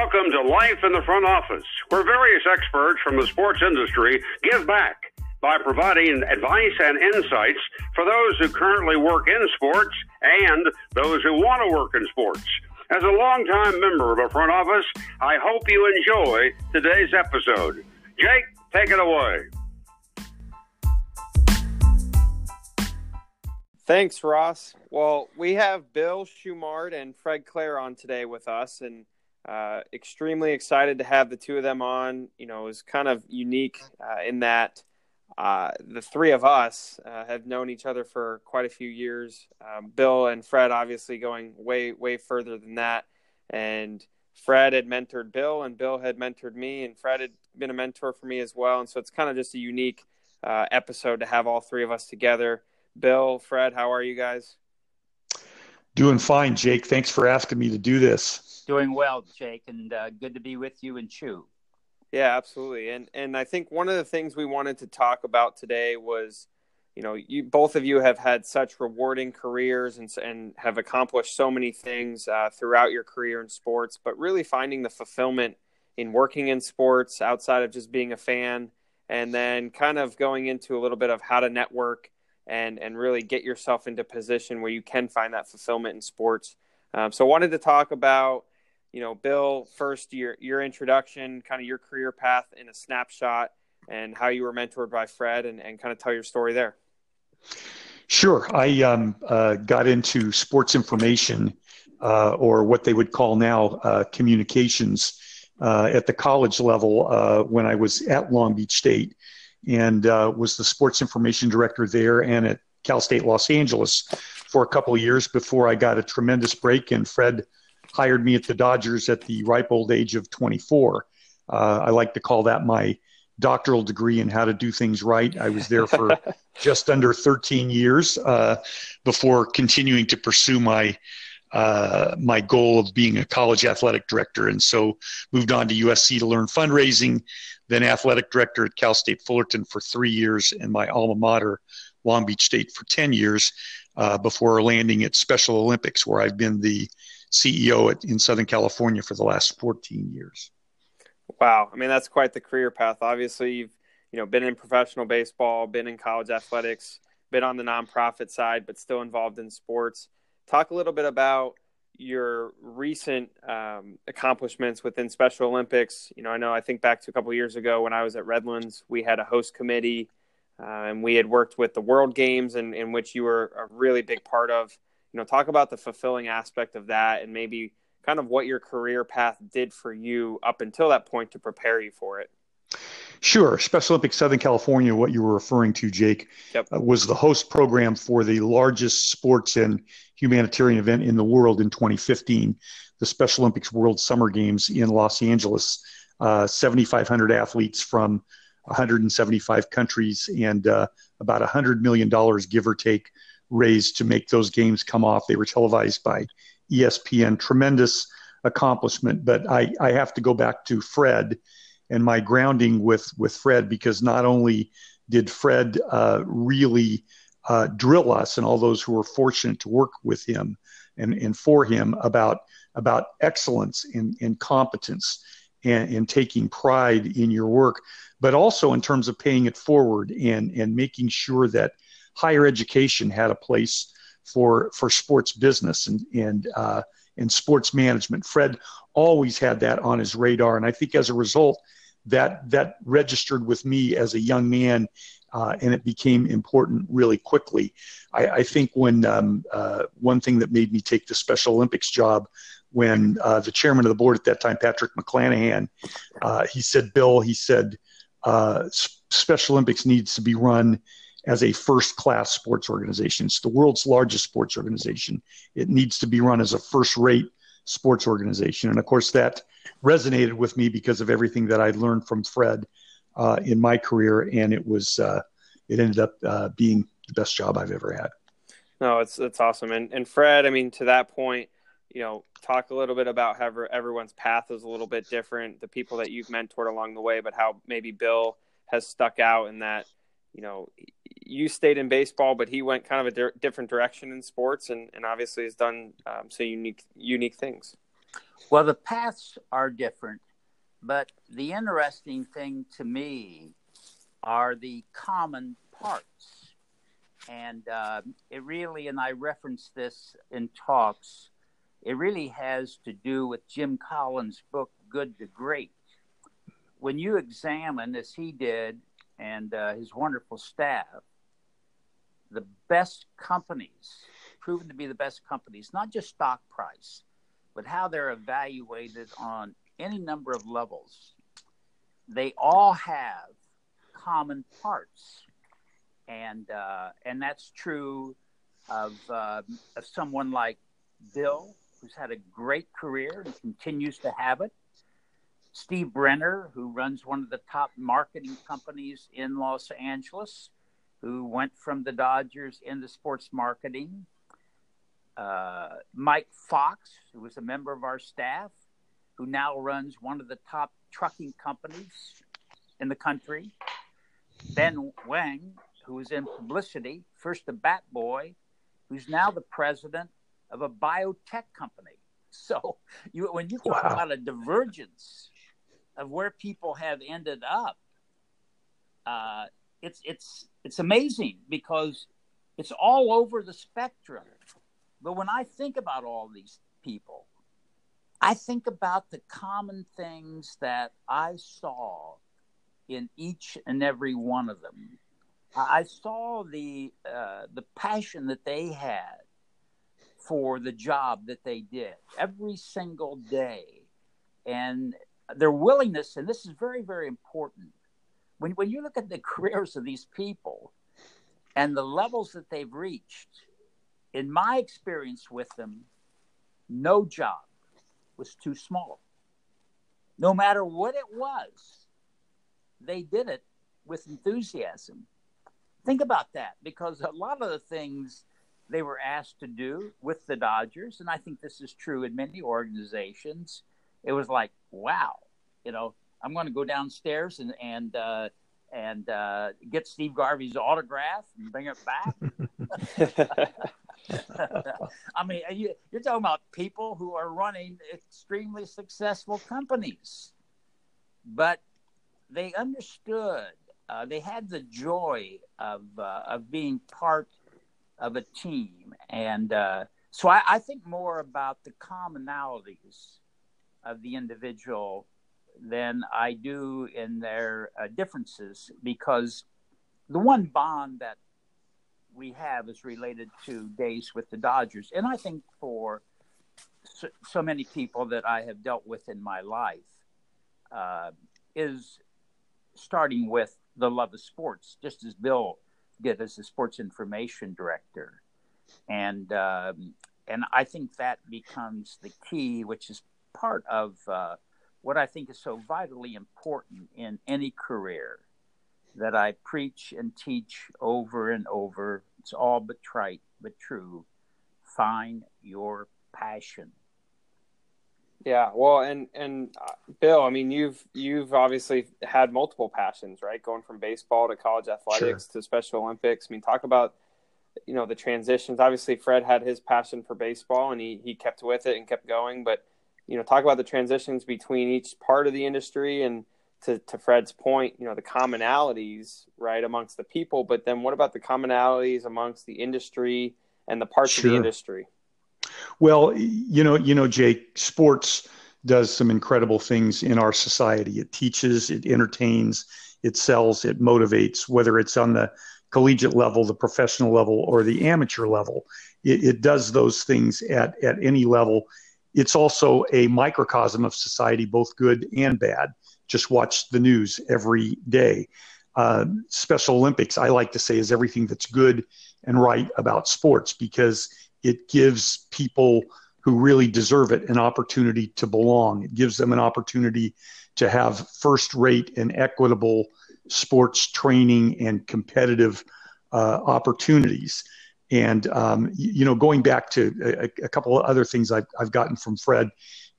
Welcome to Life in the Front Office, where various experts from the sports industry give back by providing advice and insights for those who currently work in sports and those who want to work in sports. As a longtime member of the front office, I hope you enjoy today's episode. Jake, take it away. Thanks, Ross. Well, we have Bill Shumard and Fred Claire on today with us, and uh, extremely excited to have the two of them on. You know, it was kind of unique uh, in that uh, the three of us uh, have known each other for quite a few years. Um, Bill and Fred, obviously, going way, way further than that. And Fred had mentored Bill, and Bill had mentored me, and Fred had been a mentor for me as well. And so it's kind of just a unique uh, episode to have all three of us together. Bill, Fred, how are you guys? Doing fine, Jake. Thanks for asking me to do this. Doing well, Jake, and uh, good to be with you and Shu. Yeah, absolutely. And and I think one of the things we wanted to talk about today was, you know, you both of you have had such rewarding careers and and have accomplished so many things uh, throughout your career in sports, but really finding the fulfillment in working in sports outside of just being a fan, and then kind of going into a little bit of how to network and and really get yourself into position where you can find that fulfillment in sports. Um, so, I wanted to talk about you know, Bill, first your your introduction, kind of your career path in a snapshot, and how you were mentored by Fred, and, and kind of tell your story there. Sure, I um, uh, got into sports information, uh, or what they would call now uh, communications, uh, at the college level uh, when I was at Long Beach State, and uh, was the sports information director there, and at Cal State Los Angeles for a couple years before I got a tremendous break, and Fred hired me at the Dodgers at the ripe old age of 24. Uh, I like to call that my doctoral degree in how to do things right. I was there for just under 13 years uh, before continuing to pursue my uh, my goal of being a college athletic director, and so moved on to USC to learn fundraising. Then athletic director at Cal State Fullerton for three years, and my alma mater, Long Beach State, for 10 years uh, before landing at Special Olympics, where I've been the CEO at, in Southern California for the last 14 years. Wow, I mean that's quite the career path. Obviously, you've you know been in professional baseball, been in college athletics, been on the nonprofit side, but still involved in sports. Talk a little bit about your recent um, accomplishments within Special Olympics. You know, I know I think back to a couple years ago when I was at Redlands, we had a host committee, uh, and we had worked with the World Games, in, in which you were a really big part of you know talk about the fulfilling aspect of that and maybe kind of what your career path did for you up until that point to prepare you for it Sure. Special Olympics Southern California, what you were referring to, Jake, yep. uh, was the host program for the largest sports and humanitarian event in the world in 2015, the Special Olympics World Summer Games in Los Angeles. Uh, 7,500 athletes from 175 countries and uh, about $100 million, give or take, raised to make those games come off. They were televised by ESPN. Tremendous accomplishment. But I, I have to go back to Fred and my grounding with, with Fred because not only did Fred uh, really uh, drill us and all those who were fortunate to work with him and, and for him about, about excellence and, and competence and, and taking pride in your work, but also in terms of paying it forward and, and making sure that – higher education had a place for for sports business and and uh, and sports management. Fred always had that on his radar, and I think as a result, that that registered with me as a young man, uh, and it became important really quickly. I, I think when um, uh, one thing that made me take the Special Olympics job. When uh, the chairman of the board at that time, Patrick McClanahan, uh, he said, "Bill," he said, uh, "Special Olympics needs to be run as a first class sports organization. It's the world's largest sports organization. It needs to be run as a first rate sports organization. And of course, that resonated with me because of everything that I learned from Fred uh, in my career. And it was, uh, it ended up uh, being the best job I've ever had. No, it's, it's awesome. And, and Fred, I mean, to that point, you know, talk a little bit about how everyone's path is a little bit different, the people that you've mentored along the way, but how maybe Bill has stuck out in that, you know, you stayed in baseball, but he went kind of a di- different direction in sports, and, and obviously has done um, so unique unique things. Well, the paths are different, but the interesting thing to me are the common parts. And uh, it really, and I reference this in talks, it really has to do with Jim Collins' book, Good to Great. When you examine, as he did, and uh, his wonderful staff, the best companies, proven to be the best companies, not just stock price, but how they're evaluated on any number of levels, they all have common parts, and uh, and that's true of uh, of someone like Bill, who's had a great career and continues to have it. Steve Brener, who runs one of the top marketing companies in Los Angeles, who went from the Dodgers into sports marketing. Uh, Mike Fox, who was a member of our staff, who now runs one of the top trucking companies in the country. Ben Hwang, who was in publicity, first a bat boy, who's now the president of a biotech company. So you, when you talk wow. about a divergence of where people have ended up, uh, it's it's it's amazing because it's all over the spectrum. But when I think about all these people, I think about the common things that I saw in each and every one of them. I saw the uh, the passion that they had for the job that they did every single day, and their willingness. And this is very very important. When when you look at the careers of these people and the levels that they've reached, in my experience with them, no job was too small. No matter what it was, they did it with enthusiasm. Think about that because a lot of the things they were asked to do with the Dodgers, and I think this is true in many organizations, it was like, wow, you know, I'm going to go downstairs and and uh, and uh, get Steve Garvey's autograph and bring it back. I mean, you, are talking about people who are running extremely successful companies, but they understood. Uh, they had the joy of uh, of being part of a team, and uh, so I, I, think more about the commonalities of the individual than I do in their uh, differences, because the one bond that we have is related to days with the Dodgers, and I think for so, so many people that I have dealt with in my life uh, is starting with the love of sports, just as Bill did as the sports information director, and um, and I think that becomes the key, which is part of uh, what I think is so vitally important in any career that I preach and teach over and over. It's all but trite, but true. Find your passion. Yeah, well, and and uh, Bill, I mean, you've you've obviously had multiple passions, right? Going from baseball to college athletics sure. to Special Olympics. I mean, talk about you know the transitions. Obviously, Fred had his passion for baseball, and he he kept with it and kept going. But you know, talk about the transitions between each part of the industry, and to to Fred's point, you know, the commonalities right amongst the people. But then, what about the commonalities amongst the industry and the parts sure. of the industry? Well, you know, you know, Jake, sports does some incredible things in our society. It teaches, it entertains, it sells, it motivates, whether it's on the collegiate level, the professional level, or the amateur level. It, it does those things at, at any level. It's also a microcosm of society, both good and bad. Just watch the news every day. Uh, Special Olympics, I like to say, is everything that's good and right about sports because it gives people who really deserve it an opportunity to belong. It gives them an opportunity to have first rate and equitable sports training and competitive uh, opportunities. And, um, you, know, going back to a, a, couple of other things I've, I've gotten from Fred,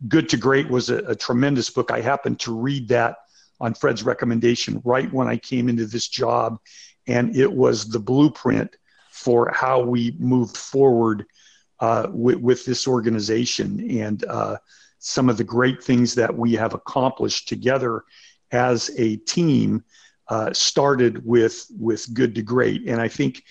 Good to Great was a, a tremendous book. I happened to read that on Fred's recommendation right when I came into this job. And it was the blueprint for how we moved forward uh, with, with, this organization. And uh, some of the great things that we have accomplished together as a team uh, started with with good to great. And I think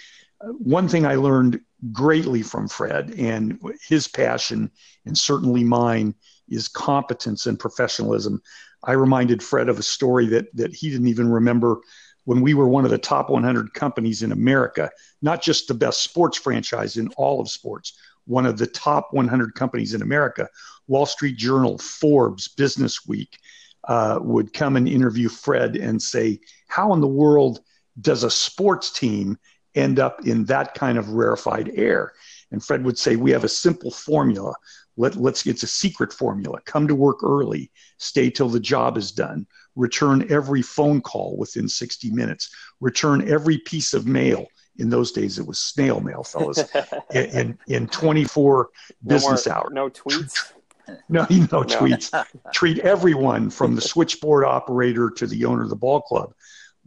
one thing I learned greatly from Fred and his passion, and certainly mine, is competence and professionalism. I reminded Fred of a story that that he didn't even remember when we were one of the top 100 companies in America, not just the best sports franchise in all of sports, one of the top 100 companies in America. Wall Street Journal, Forbes, Business Week uh, would come and interview Fred and say, How in the world does a sports team end up in that kind of rarefied air? And Fred would say, We have a simple formula. Let, let's it's a secret formula. Come to work early, stay till the job is done, return every phone call within 60 minutes, return every piece of mail. In those days, it was snail mail, fellas, in, in 24 no business more, hours. No tweets? No, no, no tweets. Treat everyone from the switchboard operator to the owner of the ball club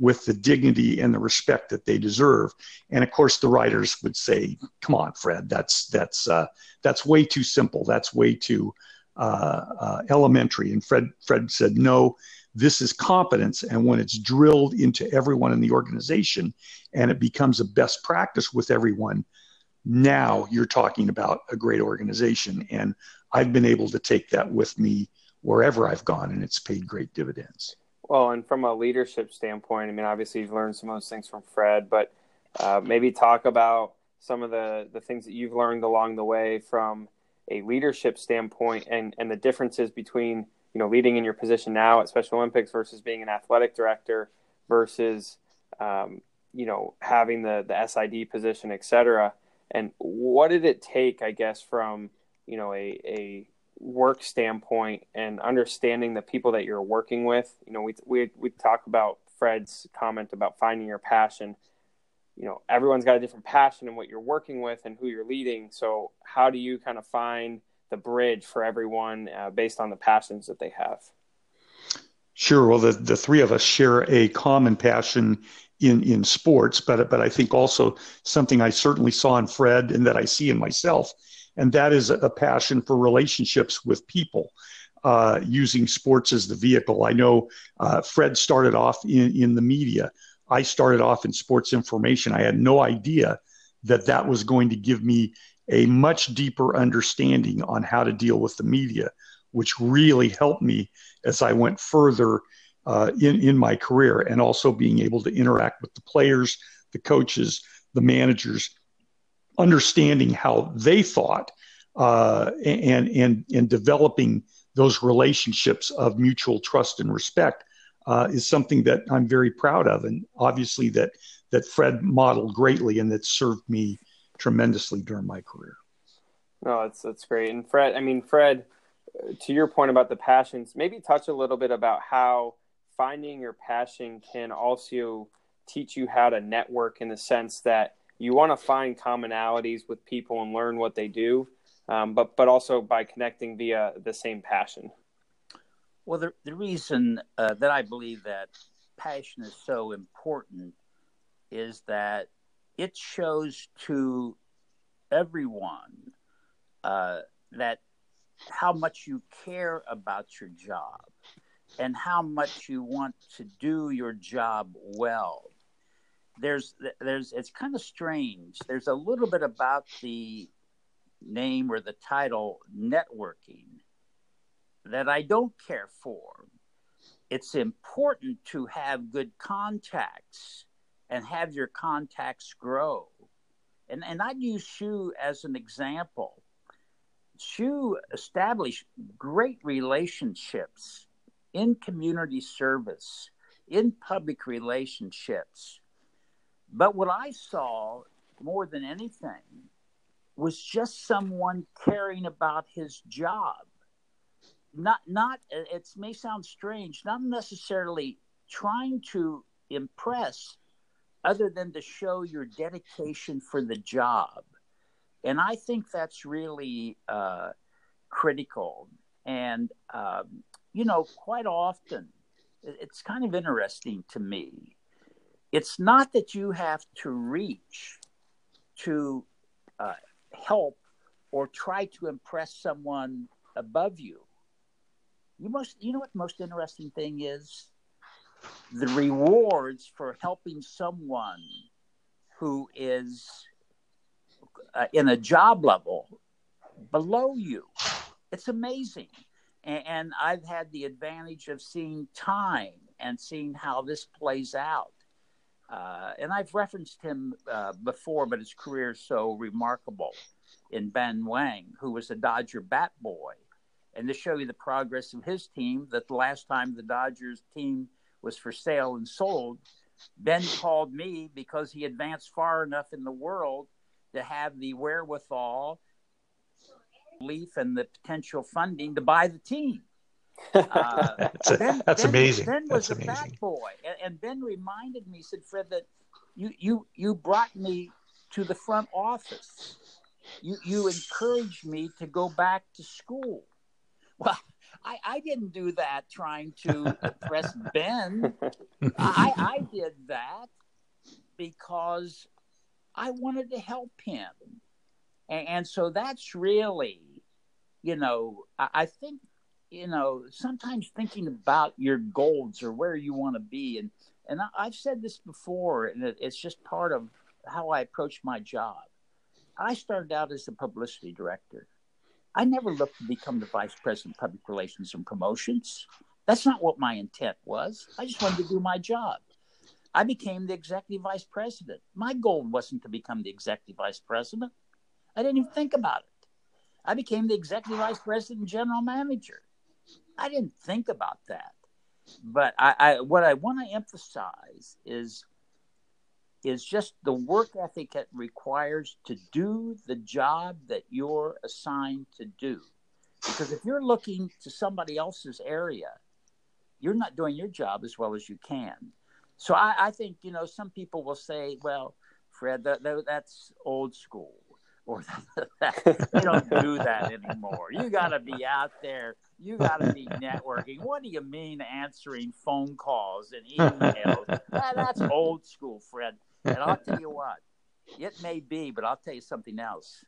with the dignity and the respect that they deserve. And of course, the writers would say, "Come on, Fred, that's that's uh, that's way too simple. That's way too uh, uh, elementary." And Fred Fred said, "No, this is competence. And when it's drilled into everyone in the organization and it becomes a best practice with everyone, now you're talking about a great organization. And I've been able to take that with me wherever I've gone, and it's paid great dividends. Well, and from a leadership standpoint, I mean, obviously you've learned some of those things from Fred, but uh, maybe talk about some of the, the things that you've learned along the way from a leadership standpoint and, and the differences between you know leading in your position now at Special Olympics versus being an athletic director versus um, you know having the the SID position, et cetera. And what did it take, I guess, from you know a a work standpoint and understanding the people that you're working with? You know, we we we talk about Fred's comment about finding your passion. You know, everyone's got a different passion in what you're working with and who you're leading. So, how do you kind of find the bridge for everyone uh, based on the passions that they have. Sure. Well, the, the three of us share a common passion in, in sports, but, but I think also something I certainly saw in Fred and that I see in myself, and that is a passion for relationships with people. Uh, using sports as the vehicle. I know uh, Fred started off in, in the media. I started off in sports information. I had no idea that that was going to give me a much deeper understanding on how to deal with the media, which really helped me as I went further uh, in, in my career and also being able to interact with the players, the coaches, the managers, understanding how they thought uh, and, and, and developing those relationships of mutual trust and respect uh, is something that I'm very proud of. And obviously that, that Fred modeled greatly and that served me tremendously during my career. No, that's that's great. And Fred, I mean, Fred, to your point about the passions, maybe touch a little bit about how finding your passion can also teach you how to network in the sense that you want to find commonalities with people and learn what they do, um, but but also by connecting via the same passion. Well, the the reason uh, that I believe that passion is so important is that it shows to everyone uh, that how much you care about your job and how much you want to do your job well. There's, there's, it's kind of strange. There's a little bit about the name or the title networking that I don't care for. It's important to have good contacts and have your contacts grow. And, and I'd use Shu as an example. Shu established great relationships in community service, in public relationships. But what I saw more than anything was just someone caring about his job. Not, not, it may sound strange, not necessarily trying to impress other than to show your dedication for the job. And I think that's really uh, critical. And, um, you know, quite often, it's kind of interesting to me. It's not that you have to reach to uh, help or try to impress someone above you. You most, you know what the most interesting thing is? The rewards for helping someone who is uh, in a job level below you. It's amazing. And, and I've had the advantage of seeing time and seeing how this plays out. Uh, and I've referenced him uh, before, but his career is so remarkable in Ben Hwang, who was a Dodger bat boy. And to show you the progress of his team, that the last time the Dodgers team was for sale and sold, Ben called me because he advanced far enough in the world to have the wherewithal, belief, and the potential funding to buy the team. Uh, that's, a, ben, that's ben, amazing. Ben was that's a amazing. bat boy, and, and Ben reminded me, said Fred, that you you you brought me to the front office. You you encouraged me to go back to school. Well, I, I didn't do that trying to impress Ben. I, I did that because I wanted to help him. And, and so that's really, you know, I, I think, you know, sometimes thinking about your goals or where you want to be. And, and I, have said this before, and it, it's just part of how I approach my job. I started out as a publicity director. I never looked to become the vice president of public relations and promotions. That's not what my intent was. I just wanted to do my job. I became the executive vice president. My goal wasn't to become the executive vice president. I didn't even think about it. I became the executive vice president and general manager. I didn't think about that. But I, I what I want to emphasize is is just the work ethic it requires to do the job that you're assigned to do. Because if you're looking to somebody else's area, you're not doing your job as well as you can. So I, I think, you know, some people will say, well, Fred, that, that, that's old school. Or that, they don't do that anymore. You got to be out there. You got to be networking. What do you mean answering phone calls and emails? that, that's old school, Fred. And I'll tell you what, it may be, but I'll tell you something else.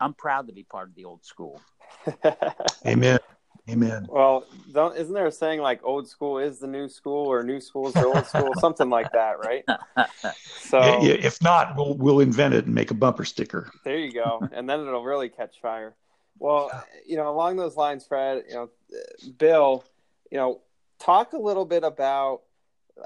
I'm proud to be part of the old school. Amen. Amen. Well, isn't there a saying like old school is the new school or new school is the old school, something like that, right? So if not, we'll we'll invent it and make a bumper sticker. There you go, and then it'll really catch fire. Well, you know, along those lines, Fred, you know, Bill, you know, talk a little bit about uh,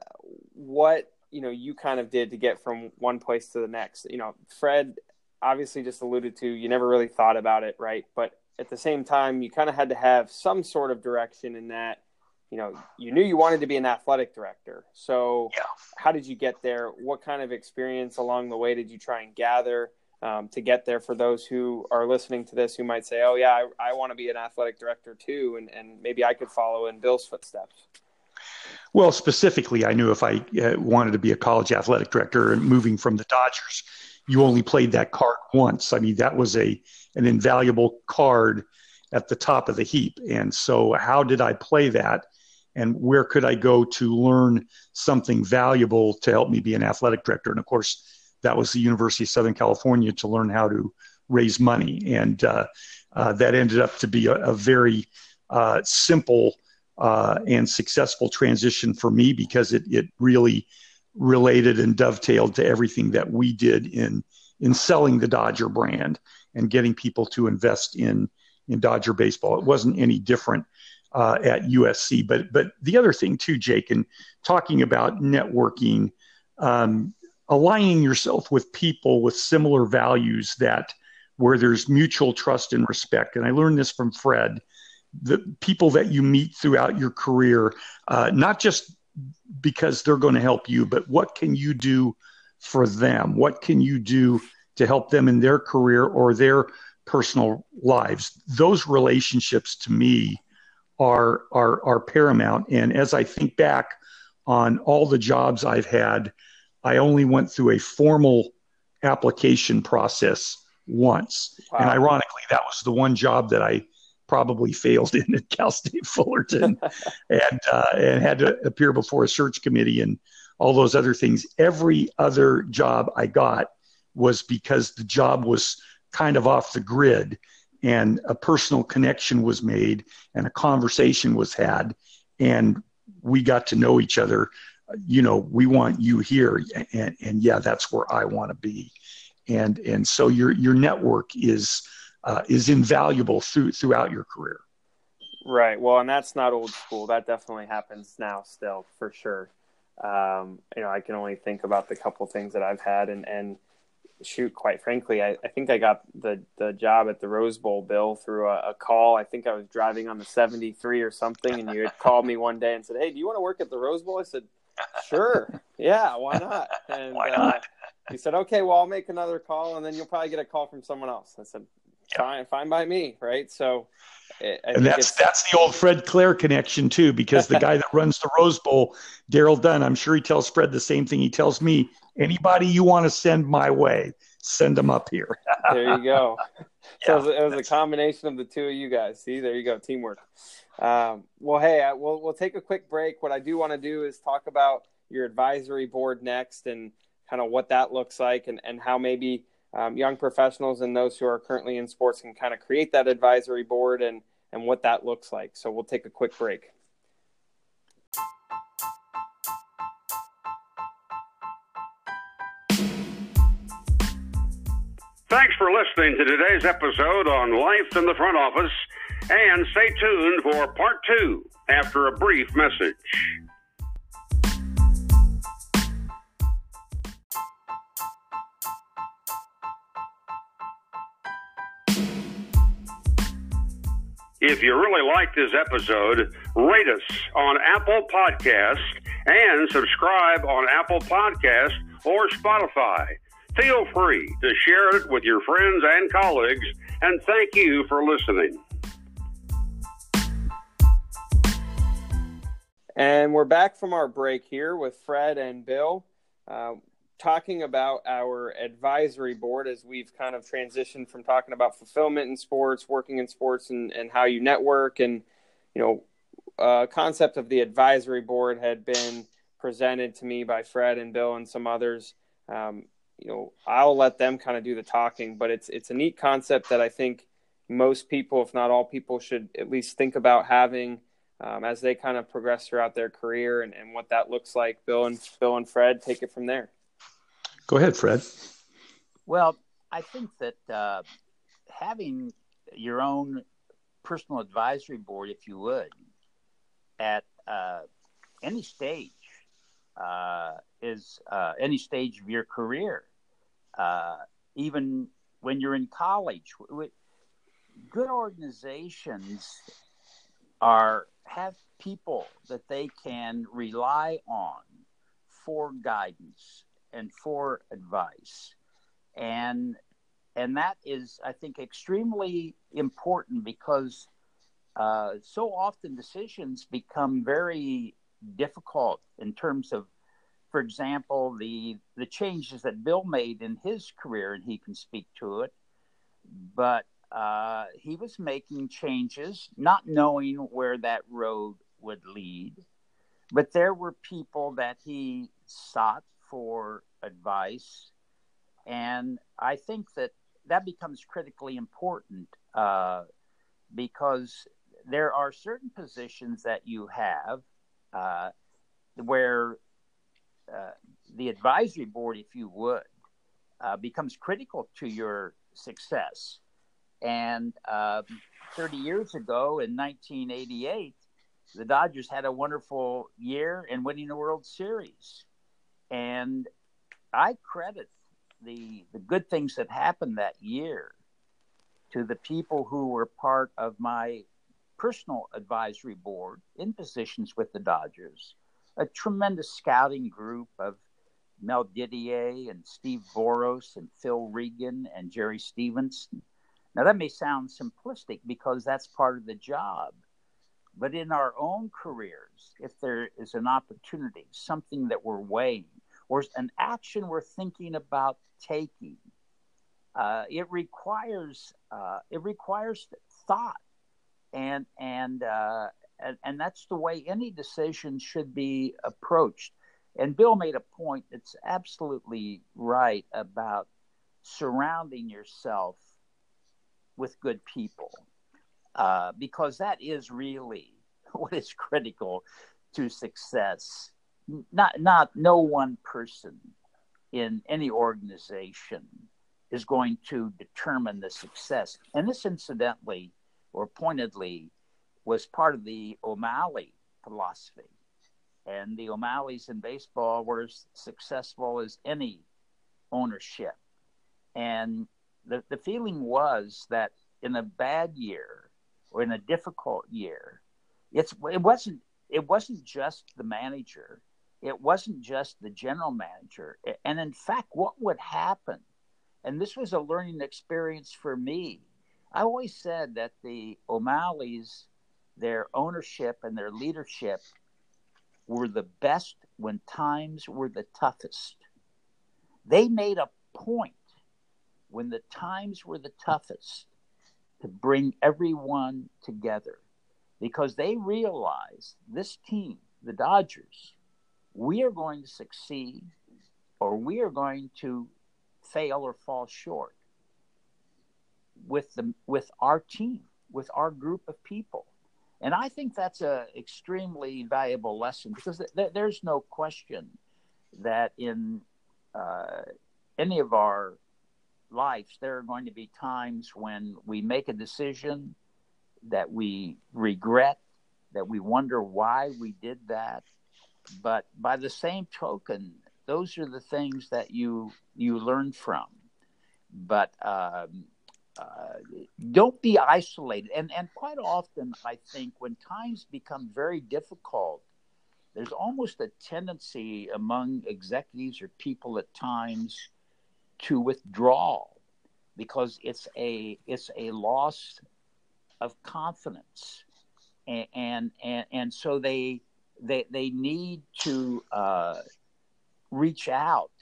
what you know you kind of did to get from one place to the next. You know fred obviously just alluded to you never really thought about it right? But at the same time you kind of had to have some sort of direction in that you know you knew you wanted to be an athletic director. So yeah. how did you get there? What kind of experience along the way did you try and gather um, to get there for those who are listening to this who might say oh yeah i, I want to be an athletic director too and, and maybe i could follow in bill's footsteps well, specifically, I knew if I uh, wanted to be a college athletic director and moving from the Dodgers, you only played that card once. I mean, that was a an invaluable card at the top of the heap. And so, how did I play that? And where could I go to learn something valuable to help me be an athletic director? And of course, that was the University of Southern California to learn how to raise money. And uh, uh, that ended up to be a, a very uh, simple uh, and successful transition for me because it, it really related and dovetailed to everything that we did in in selling the Dodger brand and getting people to invest in in Dodger baseball. It wasn't any different uh, at USC, but but the other thing too, Jake, and talking about networking, um, aligning yourself with people with similar values that where there's mutual trust and respect. And I learned this from Fred the people that you meet throughout your career, uh, not just because they're going to help you, but what can you do for them? What can you do to help them in their career or their personal lives? Those relationships to me are are are paramount. And as I think back on all the jobs I've had, I only went through a formal application process once. Wow. And ironically, that was the one job that I probably failed in at Cal State Fullerton and uh, and had to appear before a search committee and all those other things. Every other job I got was because the job was kind of off the grid and a personal connection was made and a conversation was had and we got to know each other you know we want you here and, and yeah that's where i want to be. And and so your your network is uh, is invaluable through throughout your career. Right. Well and that's not old school. That definitely happens now still for sure. Um, you know i can only think about the couple things that i've had and and shoot, quite frankly, I, I, think I got the, the job at the Rose Bowl, Bill, through a, a, call. I think I was driving on the 73 or something, and you had called me one day and said, Hey, do you want to work at the Rose Bowl? I said, Sure. Yeah, why not? And why not? Uh, he said, Okay, well, I'll make another call, and then you'll probably get a call from someone else. I said, Fine, fine by me, right? So, I and that's that's the old Fred Claire connection too, because the guy that runs the Rose Bowl, Daryl Dunn, I'm sure he tells Fred the same thing he tells me anybody you want to send my way, send them up here. there you go. So yeah, it was, a combination of the two of you guys. See, there you go, teamwork. Um, well, hey, I, we'll we'll take a quick break. What I do want to do is talk about your advisory board next, and kind of what that looks like, and and how maybe um, young professionals and those who are currently in sports can kind of create that advisory board and and what that looks like. So we'll take a quick break. Thanks for listening to today's episode on Life in the Front Office, and stay tuned for part two after a brief message. If you really like this episode, rate us on Apple Podcast and subscribe on Apple Podcast or Spotify. Feel free to share it with your friends and colleagues, and thank you for listening. And we're back from our break here with Fred and Bill, uh, talking about our advisory board as we've kind of transitioned from talking about fulfillment in sports, working in sports, and, and how you network. And, you know, uh, concept of the advisory board had been presented to me by Fred and Bill and some others. Um, you know, I'll let them kind of do the talking, but it's it's a neat concept that I think most people, if not all people, should at least think about having um, as they kind of progress throughout their career and, and what that looks like. Bill and Bill and Fred, take it from there. Go ahead, Fred. Well, I think that uh, having your own personal advisory board, if you would, at uh, any stage, uh, is uh, any stage of your career uh, even when you're in college. Good organizations are have people that they can rely on for guidance and for advice, and and that is, I think, extremely important because uh, so often decisions become very difficult in terms of for example, the the changes that Bill made in his career, and he can speak to it. But uh, he was making changes, not knowing where that road would lead. But there were people that he sought for advice, and I think that that becomes critically important uh, because there are certain positions that you have uh, where the advisory board, if you would, uh, becomes critical to your success. And uh, 30 years ago, in 1988, the Dodgers had a wonderful year in winning the World Series. And I credit the, the good things that happened that year to the people who were part of my personal advisory board in positions with the Dodgers a tremendous scouting group of Mel Didier and Steve Boros and Phil Regan and Jerry Stephenson. Now, that may sound simplistic because that's part of the job. But in our own careers, if there is an opportunity, something that we're weighing, or an action we're thinking about taking, uh, it requires uh, it requires thought and and uh, and, and that's the way any decision should be approached. And Bill made a point that's absolutely right about surrounding yourself with good people uh, because that is really what is critical to success. Not not no one person in any organization is going to determine the success. And this, incidentally or pointedly, was part of the O'Malley philosophy. And the O'Malleys in baseball were as successful as any ownership. And the, the feeling was that in a bad year or in a difficult year, it's it wasn't it wasn't just the manager, it wasn't just the general manager, and in fact, what would happen, and this was a learning experience for me. I always said that the O'Malleys, their ownership and their leadership, were the best when times were the toughest. They made a point when the times were the toughest to bring everyone together because they realized this team, the Dodgers, we are going to succeed or we are going to fail or fall short with the with our team, with our group of people. And I think that's a extremely valuable lesson because th- th- there's no question that in uh, any of our lives, there are going to be times when we make a decision that we regret, that we wonder why we did that. But by the same token, those are the things that you you learn from. But um, uh, don't be isolated. And and quite often, I think when times become very difficult, there's almost a tendency among executives or people at times to withdraw because it's a it's a loss of confidence and and and, and so they they they need to uh, reach out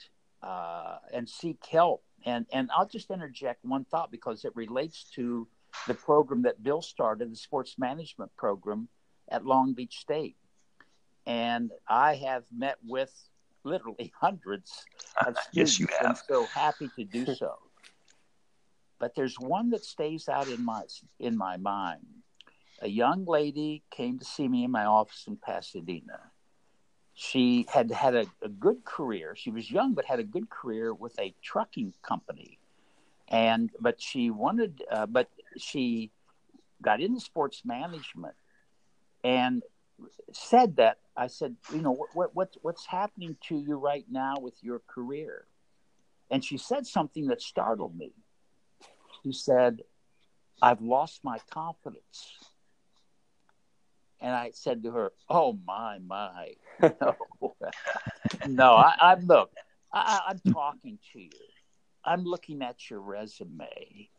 uh, and seek help and and I'll just interject one thought because it relates to the program that Bill started the sports management program at Long Beach State and I have met with literally hundreds of students yes, you have. and so happy to do so but there's one that stays out in my in my mind. A young lady came to see me in my office in Pasadena. She had had a, a good career. She was young, but had a good career with a trucking company, and but she wanted, uh, but she got into sports management, and said that I said, you know, what, what what's happening to you right now with your career? And she said something that startled me She said, I've lost my confidence. And I said to her, Oh, my, my. No, no I, am look, I, I'm talking to you. I'm looking at your resume.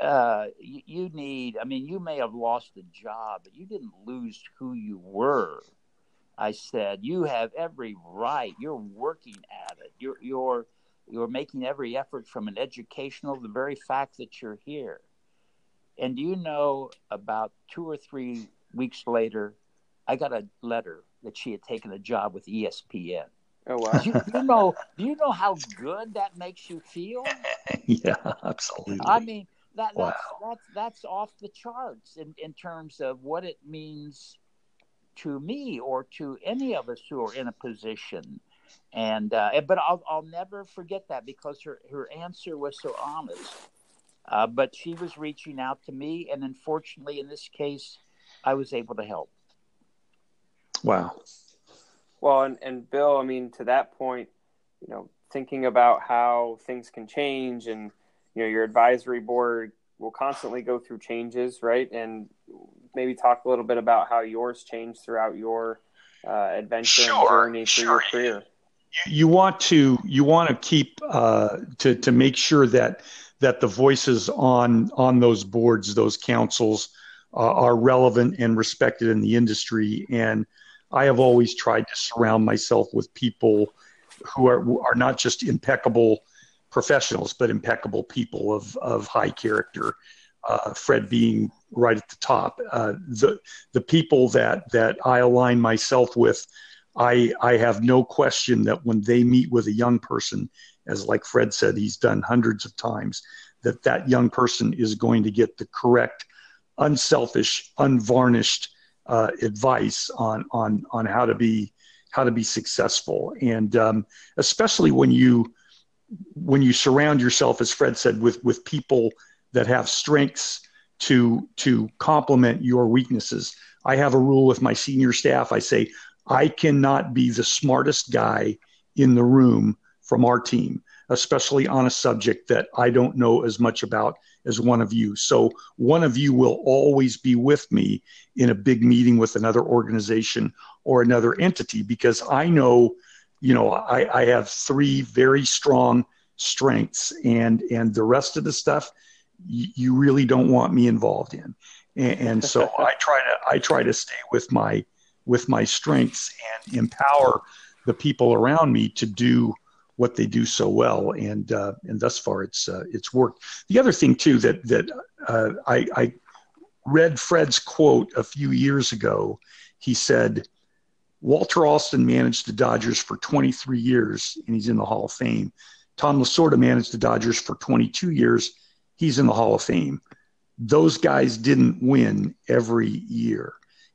Uh, you, you need, I mean, you may have lost a job, but you didn't lose who you were. I said, You have every right. You're working at it. You're, you're, you're making every effort from an educational, the very fact that you're here. And do you know about two or three weeks later, I got a letter that she had taken a job with ESPN. Oh wow! Do you, you know? Do you know how good that makes you feel? yeah, absolutely. I mean, that, that's, wow. that's that's off the charts in, in terms of what it means to me or to any of us who are in a position and uh, but I'll I'll never forget that because her her answer was so honest. Uh, but she was reaching out to me, and unfortunately, in this case, I was able to help. Wow. Well, and, and Bill, I mean, to that point, you know, thinking about how things can change, and you know, your advisory board will constantly go through changes, right? And maybe talk a little bit about how yours changed throughout your uh, adventure sure, and journey through sure. your career you want to you want to keep uh, to to make sure that that the voices on on those boards, those councils, uh, are relevant and respected in the industry. And I have always tried to surround myself with people who are are not just impeccable professionals, but impeccable people of of high character. Uh, Fred being right at the top. Uh, the the people that that I align myself with I, I have no question that when they meet with a young person as like Fred said, he's done hundreds of times, that that young person is going to get the correct, unselfish, unvarnished uh, advice on on on how to be how to be successful, and um, especially when you when you surround yourself, as Fred said, with with people that have strengths to to complement your weaknesses. I have a rule with my senior staff. I say I cannot be the smartest guy in the room from our team, especially on a subject that I don't know as much about as one of you. So one of you will always be with me in a big meeting with another organization or another entity because I know, you know, I, I have three very strong strengths and and the rest of the stuff you, you really don't want me involved in. And, and so I try to I try to stay with my with my strengths and empower the people around me to do what they do so well, and uh, and thus far it's uh, it's worked. The other thing too that that uh, I, I read Fred's quote a few years ago. He said, "Walter Alston managed the Dodgers for 23 years, and he's in the Hall of Fame. Tom Lasorda managed the Dodgers for 22 years. He's in the Hall of Fame. Those guys didn't win every year."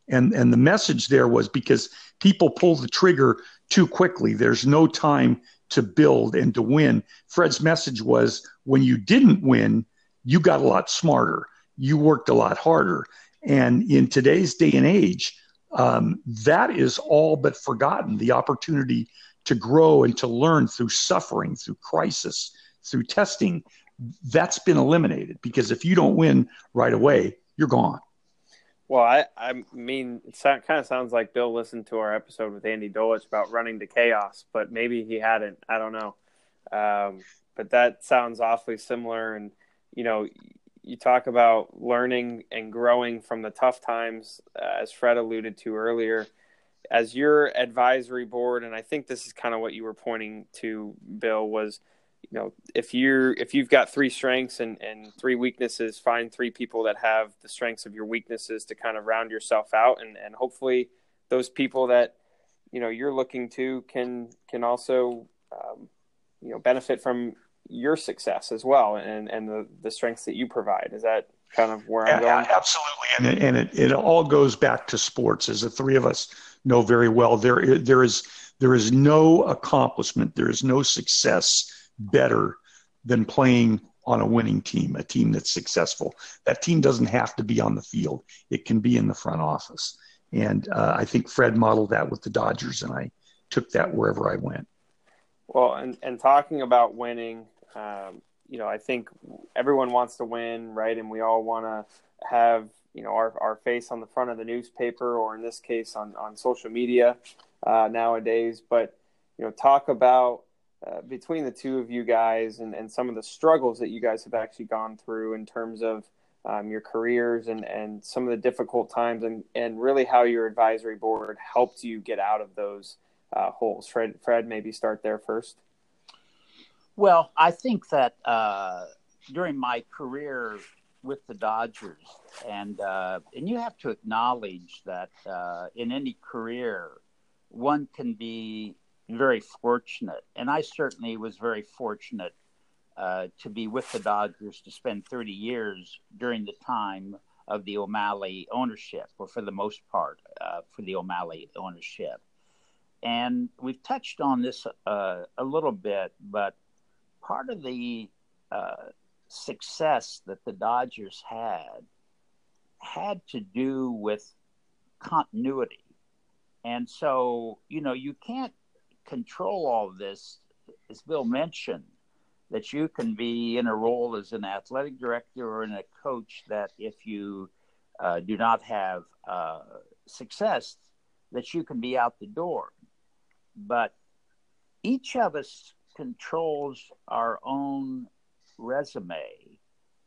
And, and the message there was because people pull the trigger too quickly. There's no time to build and to win. Fred's message was when you didn't win, you got a lot smarter. You worked a lot harder. And in today's day and age, um, that is all but forgotten. The opportunity to grow and to learn through suffering, through crisis, through testing, that's been eliminated because if you don't win right away, you're gone. Well, I, I mean, it kind of sounds like Bill listened to our episode with Andy Dolich about running to chaos, but maybe he hadn't. I don't know. Um, but that sounds awfully similar. And, you know, you talk about learning and growing from the tough times, uh, as Fred alluded to earlier. As your advisory board, and I think this is kind of what you were pointing to, Bill, was – you know if you're if you've got three strengths and and three weaknesses find three people that have the strengths of your weaknesses to kind of round yourself out. And and hopefully those people that you know you're looking to can can also um, you know benefit from your success as well and and the the strengths that you provide. Is that kind of where i'm going? absolutely. And it, and it, it all goes back to sports. As the three of us know very well there there is there is no accomplishment. There is no success better than playing on a winning team, a team that's successful. That team doesn't have to be on the field, it can be in the front office. And uh, I think Fred modeled that with the Dodgers, and I took that wherever I went. Well, and, and talking about winning, um, you know, I think everyone wants to win, right? And we all want to have, you know, our, our face on the front of the newspaper or in this case on, on social media uh, nowadays. But, you know, talk about uh, between the two of you guys and, and some of the struggles that you guys have actually gone through in terms of um, your careers and, and some of the difficult times and, and really how your advisory board helped you get out of those uh, holes. Fred, Fred, maybe start there first. Well, I think that uh, during my career with the Dodgers, and uh, and you have to acknowledge that uh, in any career, one can be very fortunate, and I certainly was very fortunate uh, to be with the Dodgers to spend 30 years during the time of the O'Malley ownership, or for the most part, uh, for the O'Malley ownership. And we've touched on this uh, a little bit, but part of the uh, success that the Dodgers had had to do with continuity. And so, you know, you can't control all of this, as Bill mentioned, that you can be in a role as an athletic director or in a coach that if you uh, do not have uh, success, that you can be out the door. But each of us controls our own resume.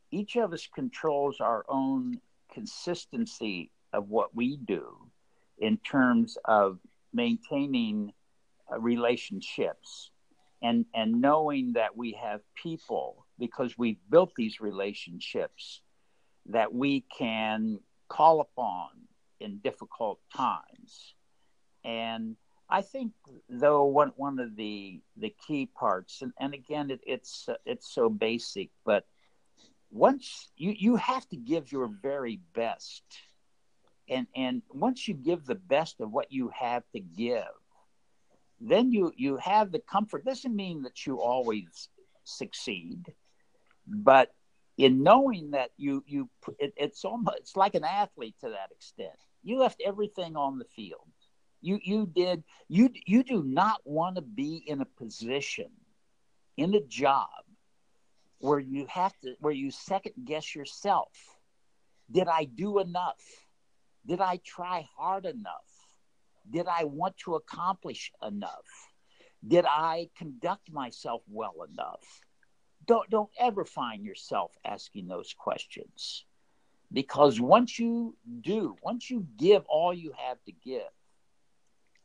Each of us controls our own consistency of what we do in terms of maintaining relationships and and knowing that we have people because we've built these relationships that we can call upon in difficult times. And I think though one one of the the key parts, and, and again it, it's uh, it's so basic, but once you you have to give your very best, and and once you give the best of what you have to give, then you you have the comfort. Doesn't mean that you always succeed, but in knowing that you you it, it's almost it's like an athlete to that extent. You left everything on the field you you did you you do not want to be in a position in a job where you have to where you second guess yourself. Did I do enough? Did I try hard enough? Did I want to accomplish enough? Did I conduct myself well enough? Don't don't ever find yourself asking those questions. Because once you do, once you give all you have to give,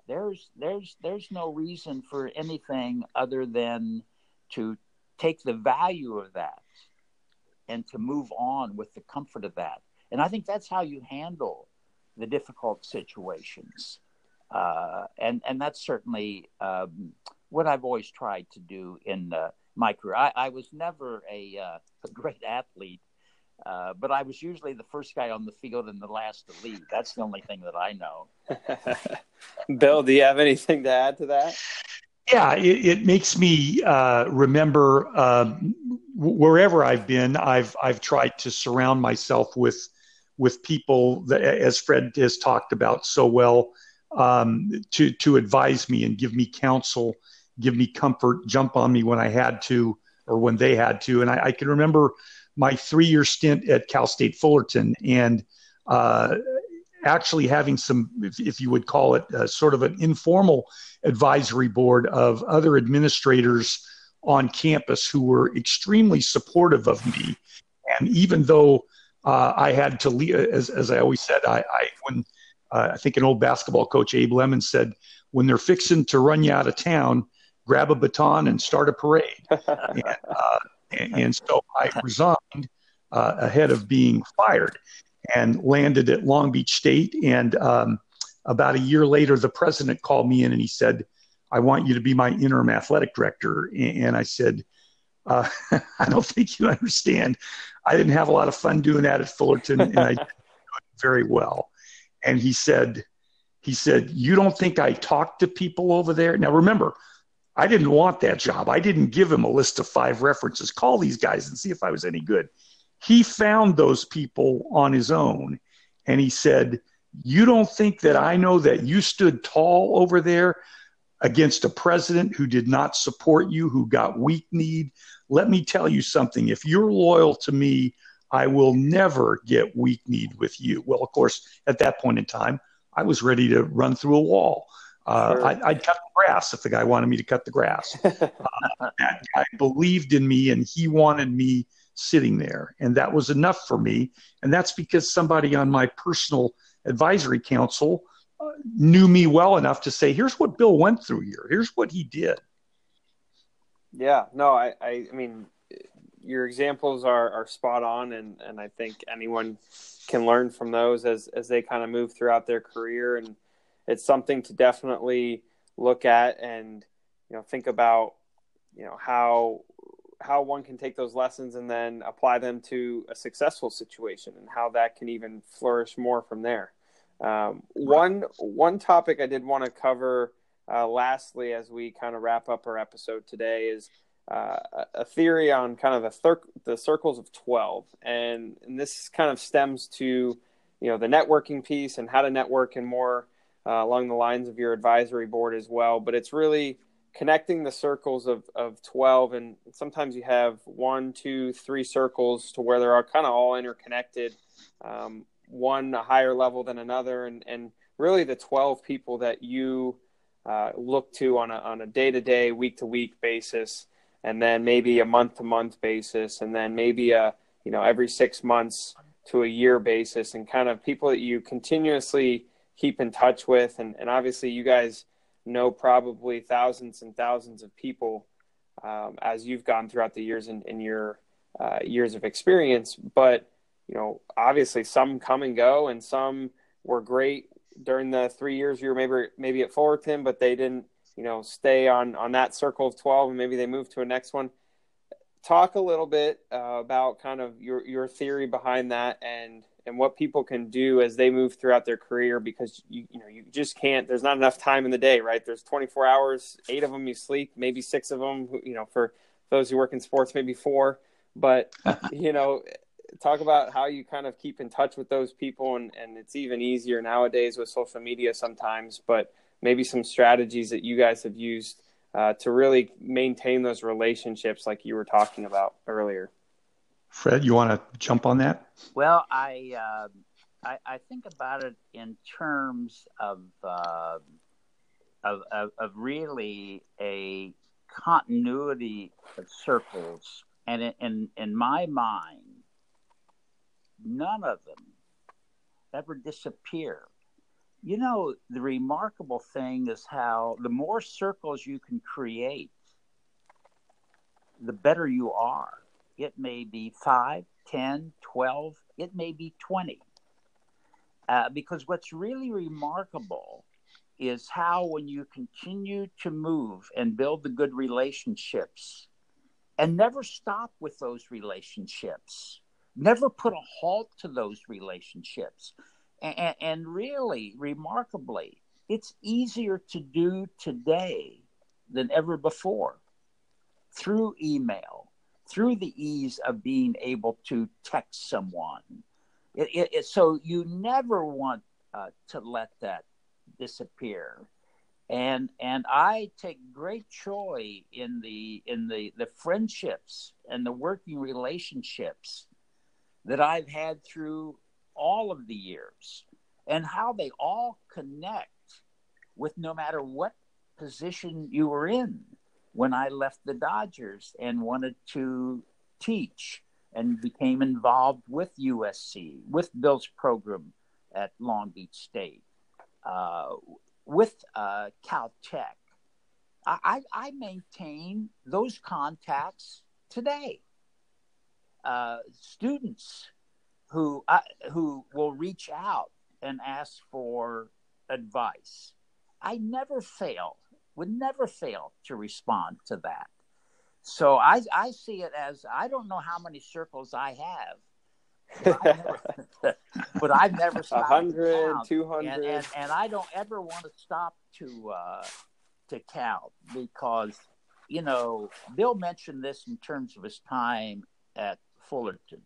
there's there's there's no reason for anything other than to take the value of that and to move on with the comfort of that and i think that's how you handle the difficult situations uh, and and that's certainly um, what i've always tried to do in uh, my career I, I, was never a, uh, a great athlete uh, but I was usually the first guy on the field and the last to leave. That's the only thing that I know. Bill, do you have anything to add to that? Yeah, it, it makes me uh, remember uh, wherever I've been, I've I've tried to surround myself with with people that, as Fred has talked about so well, um, to to advise me and give me counsel, give me comfort, jump on me when I had to or when they had to. And I, I can remember my three year stint at Cal State Fullerton and uh, actually having some, if, if, you would call it, uh, sort of an informal advisory board of other administrators on campus who were extremely supportive of me. And even though uh, I had to leave, as, as I always said, I, I when uh, I think an old basketball coach, Abe Lemons, said, when they're fixing to run you out of town, grab a baton and start a parade. and, uh, and, so I resigned uh, ahead of being fired and landed at Long Beach State. And um, about a year later, the president called me in and he said, I want you to be my interim athletic director. And I said, uh, I don't think you understand. I didn't have a lot of fun doing that at Fullerton, and I did very well. And he said, he said, you don't think I talked to people over there? Now remember, I didn't want that job. I didn't give him a list of five references. Call these guys and see if I was any good. He found those people on his own and he said, You don't think that I know that you stood tall over there against a president who did not support you, who got weak kneed? Let me tell you something. If you're loyal to me, I will never get weak kneed with you. Well, of course, at that point in time, I was ready to run through a wall. Uh, sure. I, would cut the grass if the guy wanted me to cut the grass. uh, that guy believed in me and he wanted me sitting there. And that was enough for me. And that's because somebody on my personal advisory council uh, knew me well enough to say, here's what Bill went through here, here's what he did. Yeah, no, I, I, I mean, your examples are, are spot on, and, and I think anyone can learn from those as, as they kind of move throughout their career. And it's something to definitely look at and you know think about you know how how one can take those lessons and then apply them to a successful situation and how that can even flourish more from there. Um, one one topic I did want to cover uh, lastly as we kind of wrap up our episode today is uh, a theory on kind of the, thir- the circles of 12 and, and this kind of stems to you know the networking piece and how to network and more uh, along the lines of your advisory board as well. But it's really connecting the circles of, of 12 and sometimes you have one two three circles to where they're all kind of all interconnected um, one a higher level than another. And, and really the 12 people that you uh, look to on a, on a day-to-day week-to-week basis and then maybe a month-to-month basis and then maybe a you know every six months to a year basis and kind of people that you continuously keep in touch with. And, and obviously, you guys know probably thousands and thousands of people um, as you've gone throughout the years in, in your uh, years of experience. But, you know, obviously, some come and go, and some were great during the three years you were maybe maybe at Fullerton, but they didn't you know stay on on that circle of 12 and maybe they move to a next one. Talk a little bit uh, about kind of your your theory behind that and and what people can do as they move throughout their career because you you know you just can't there's not enough time in the day right? There's 24 hours eight of them you sleep maybe six of them you know for those who work in sports maybe four. But you know talk about how you kind of keep in touch with those people and and it's even easier nowadays with social media sometimes. But maybe some strategies that you guys have used uh, to really maintain those relationships like you were talking about earlier. Fred, you want to jump on that? Well, I, uh, I, I think about it in terms of, uh, of, of, of really a continuity of circles, and in, in, in my mind, none of them ever disappear you know, the remarkable thing is how the more circles you can create, the better you are. It may be 5, 10, 12, it may be 20. Uh, because what's really remarkable is how, when you continue to move and build the good relationships and never stop with those relationships, never put a halt to those relationships, and, and really, remarkably, it's easier to do today than ever before through email, through the ease of being able to text someone. It, it, it, so you never want uh, to let that disappear. And and I take great joy in the in the the friendships and the working relationships that I've had through all of the years and how they all connect with no matter what position you were in when I left the Dodgers and wanted to teach and became involved with USC, with Bill's program at Long Beach State, uh, with uh, Caltech. I, I, maintain those contacts today. Uh, students who uh, who will reach out and ask for advice. I never fail, would never fail to respond to that. So I I see it as I don't know how many circles I have. But, I never, but I've never stopped 100, 200. And, and, and, I don't ever want to stop to uh, to count because, you know, Bill mentioned this in terms of his time at Fullerton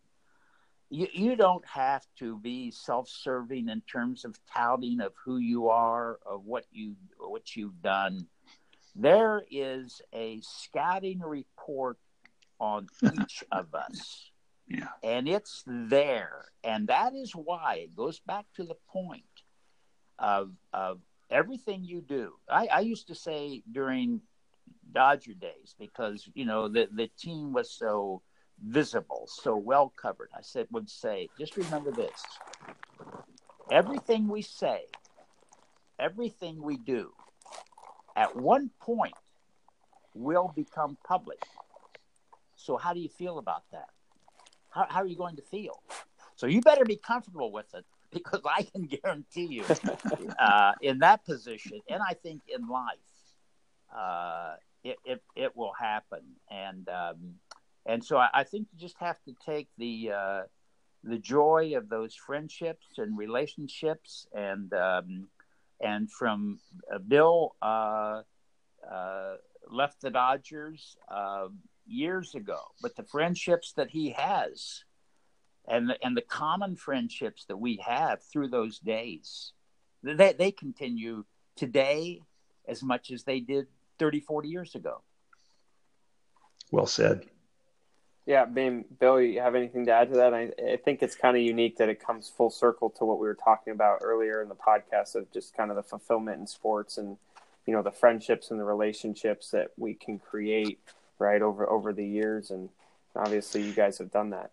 you, you don't have to be self-serving in terms of touting of who you are of what you what you've done. There is a scouting report on each of us. Yeah. and it's there. And that is why it goes back to the point of of everything you do. I, I used to say during dodger days because you know the the team was so visible, so well covered. I said would say, just remember this. Everything we say, everything we do, at one point will become public. So how do you feel about that? How, how are you going to feel? So you better be comfortable with it because I can guarantee you uh, in that position, and I think in life, uh, it, it, it will happen. And um, and so I, I, think you just have to take the uh, the joy of those friendships and relationships, and um, and from uh, Bill uh, uh left the Dodgers uh, years ago, but the friendships that he has, and the, and the common friendships that we have through those days, they they continue today as much as they did 30, 40 years ago. Well said. Yeah, Bam, Bill, you have anything to add to that? I, I think it's kind of unique that it comes full circle to what we were talking about earlier in the podcast of just kind of the fulfillment in sports and you know the friendships and the relationships that we can create right over over the years. And obviously you guys have done that.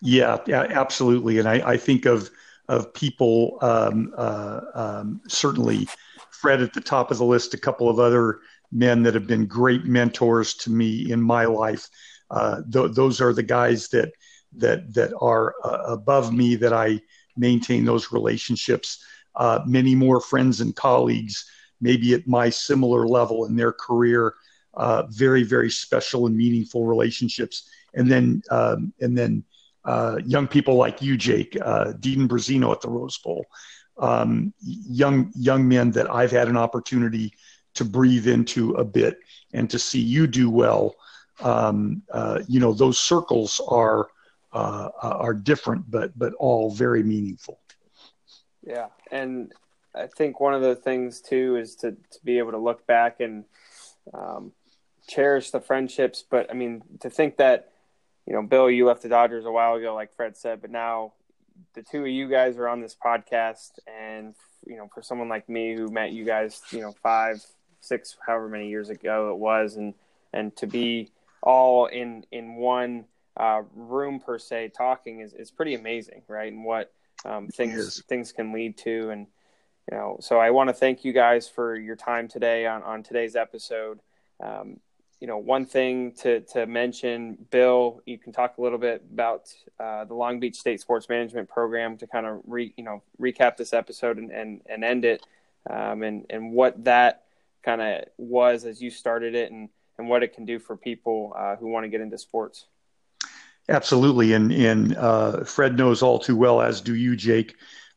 Yeah, yeah absolutely. And i, I think of of people um, uh, um, certainly fred at the top of the list a couple of other men that have been great mentors to me in my life th- those are the guys that that that are uh, above me that I maintain those relationships uh, many more friends and colleagues, maybe at my similar level in their career. Uh, very, very special and meaningful relationships, and then um, and then uh, young people like you, Jake, uh, Dean Brazino at the Rose Bowl, um, young young men that I've had an opportunity to breathe into a bit and to see you do well. Um, uh, you know, those circles are uh, are different, but but all very meaningful. Yeah, and I think one of the things too is to to be able to look back and um, cherish the friendships. But I mean, to think that you know, Bill, you left the Dodgers a while ago, like Fred said, but now the two of you guys are on this podcast, and you know, for someone like me who met you guys, you know, five, six, however many years ago it was, and and to be all in in one uh, room per se talking is is pretty amazing, right? And what um, things things can lead to, and you know, so I want to thank you guys for your time today on on today's episode. Um, you know, one thing to, to mention, Bill, you can talk a little bit about uh, the Long Beach State Sports Management Program to kind of re, you know, recap this episode and, and, and end it, um, and and what that kind of was as you started it, and and what it can do for people uh, who want to get into sports. Absolutely, and and uh, Fred knows all too well, as do you, Jake.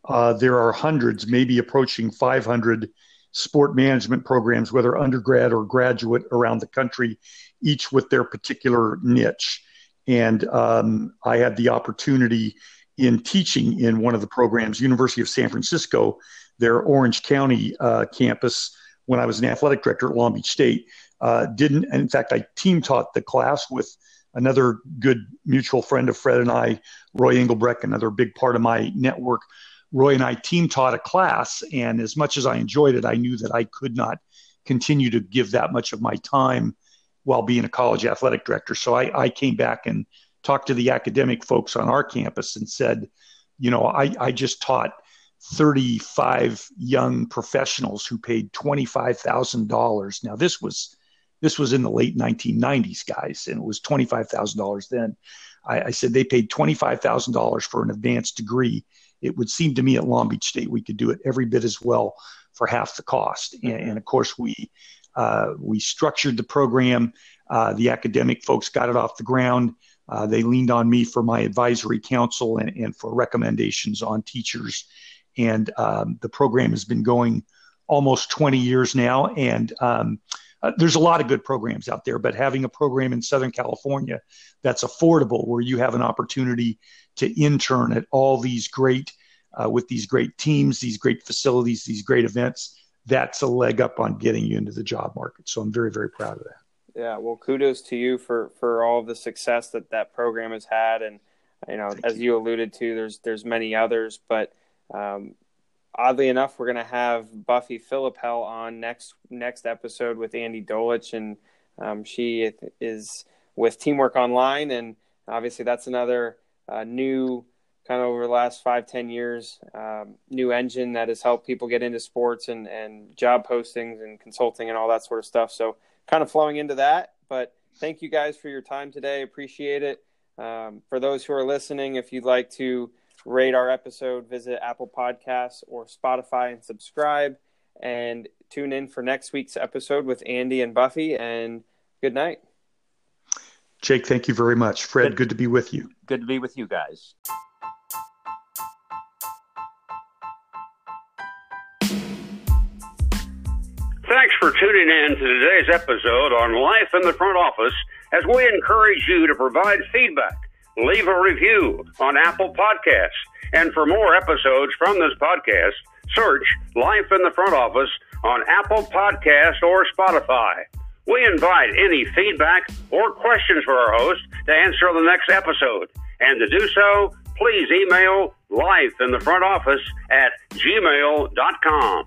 Uh, there are hundreds, maybe approaching 500 sport management programs, whether undergrad or graduate around the country, each with their particular niche. And um, I had the opportunity in teaching in one of the programs, University of San Francisco, their Orange County uh, campus, when I was an athletic director at Long Beach State. Uh, didn't, in fact, I team taught the class with another good mutual friend of Fred and I, Roy Englebrecht, another big part of my network Roy and I team taught a class, and as much as I enjoyed it, I knew that I could not continue to give that much of my time while being a college athletic director. So I, I came back and talked to the academic folks on our campus and said, you know, I, I just taught 35 young professionals who paid $25,000. Now this was this was in the late 1990s, guys, and it was $25,000 then. I, I said they paid $25,000 for an advanced degree it would seem to me at Long Beach State we could do it every bit as well for half the cost. And, and of course, we uh, we structured the program. Uh, the academic folks got it off the ground. Uh, they leaned on me for my advisory council and, and for recommendations on teachers. And um, the program has been going almost 20 years now. And um, uh, there's a lot of good programs out there, but having a program in Southern California that's affordable, where you have an opportunity to intern at all these great, uh, with these great teams, these great facilities, these great events, that's a leg up on getting you into the job market. So I'm very, very proud of that. Yeah, well, kudos to you for for all the success that that program has had, and you know, Thank as you. you alluded to, there's there's many others, but um, oddly enough, we're going to have Buffy Filippell on next next episode with Andy Dolich, and um, she is with Teamwork Online, and obviously that's another uh, new kind of over the last five ten years um, new engine that has helped people get into sports and and job postings and consulting and all that sort of stuff. So kind of flowing into that, but thank you guys for your time today. Appreciate it. Um, for those who are listening, if you'd like to rate our episode, visit Apple Podcasts or Spotify and subscribe. And tune in for next week's episode with Andy and Buffy. And good night. Jake, thank you very much. Fred, good, good to be with you. Good to be with you guys. Thanks for tuning in to today's episode on Life in the Front Office as we encourage you to provide feedback leave a review on Apple Podcasts. And for more episodes from this podcast, search Life in the Front Office on Apple Podcast or Spotify. We invite any feedback or questions for our host to answer on the next episode. And to do so, please email life in the front office at gmail.com.